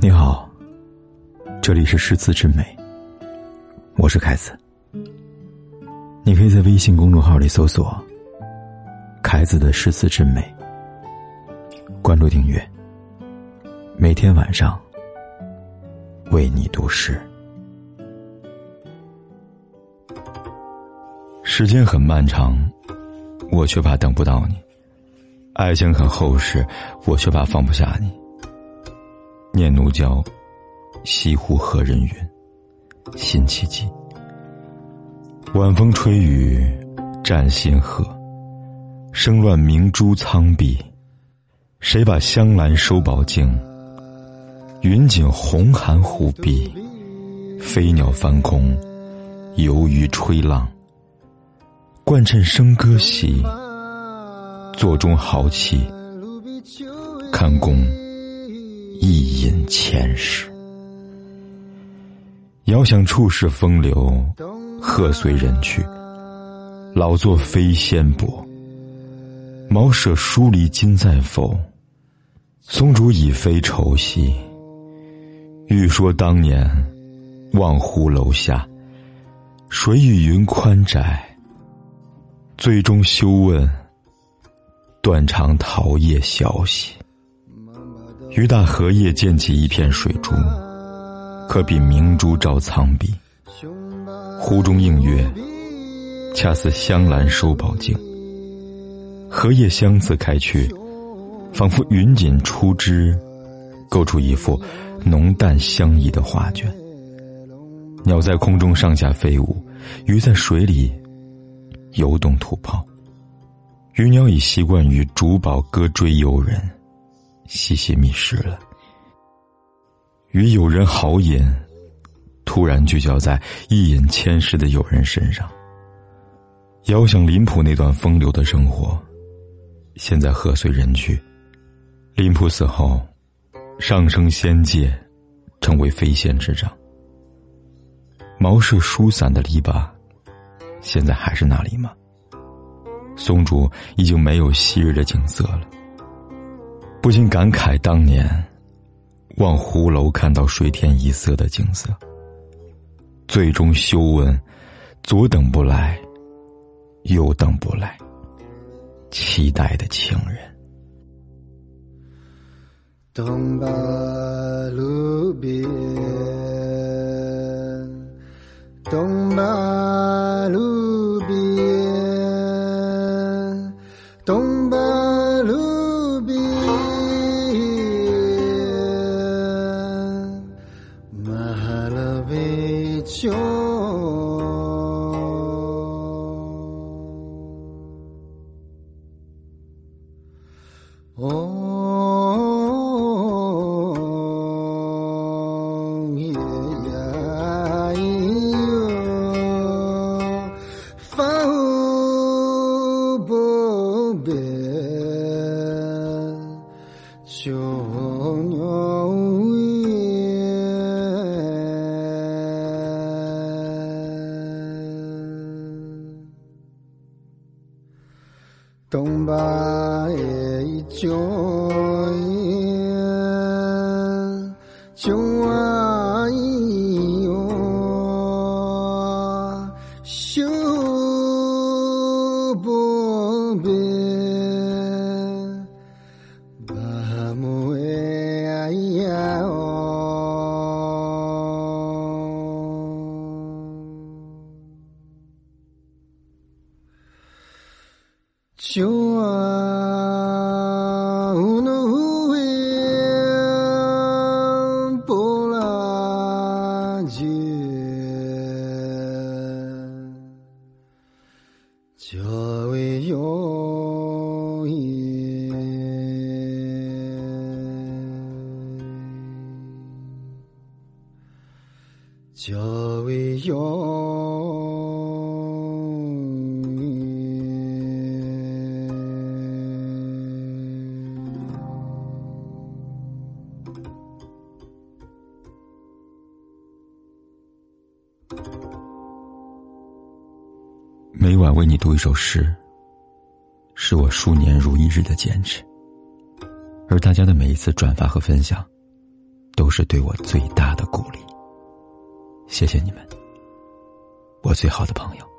你好，这里是诗词之美，我是凯子。你可以在微信公众号里搜索“凯子的诗词之美”，关注订阅，每天晚上为你读诗。时间很漫长，我却怕等不到你；爱情很厚实，我却怕放不下你。念奴娇，西湖何人云？辛弃疾。晚风吹雨占新河，声乱明珠苍碧。谁把香兰收宝镜？云锦红寒忽碧。飞鸟翻空，游鱼吹浪。惯趁笙歌喜，座中豪气，看公。一饮千世，遥想处世风流，鹤随人去。老作飞仙帛，茅舍疏离今在否？松竹已非愁兮。欲说当年，望湖楼下，谁与云宽窄？最终休问，断肠桃叶消息。于大荷叶溅起一片水珠，可比明珠照苍碧。湖中映月，恰似香兰收宝镜。荷叶相次开去，仿佛云锦出枝，构出一幅浓淡相宜的画卷。鸟在空中上下飞舞，鱼在水里游动吐泡。鱼鸟已习惯于竹宝歌追游人。细细觅食了，与友人豪饮，突然聚焦在一饮千石的友人身上。遥想林甫那段风流的生活，现在鹤随人去。林甫死后，上升仙界，成为飞仙之长。茅舍疏散的篱笆，现在还是那里吗？松竹已经没有昔日的景色了。不禁感慨当年，望湖楼看到水天一色的景色。最终休问，左等不来，右等不来，期待的情人。东巴路边，东巴路边，东巴 Mahalavechyo 东巴耶就耶就啊哟，修不变，就啊，努威波拉杰，就为永远，就为永。每晚为你读一首诗，是我数年如一日的坚持。而大家的每一次转发和分享，都是对我最大的鼓励。谢谢你们，我最好的朋友。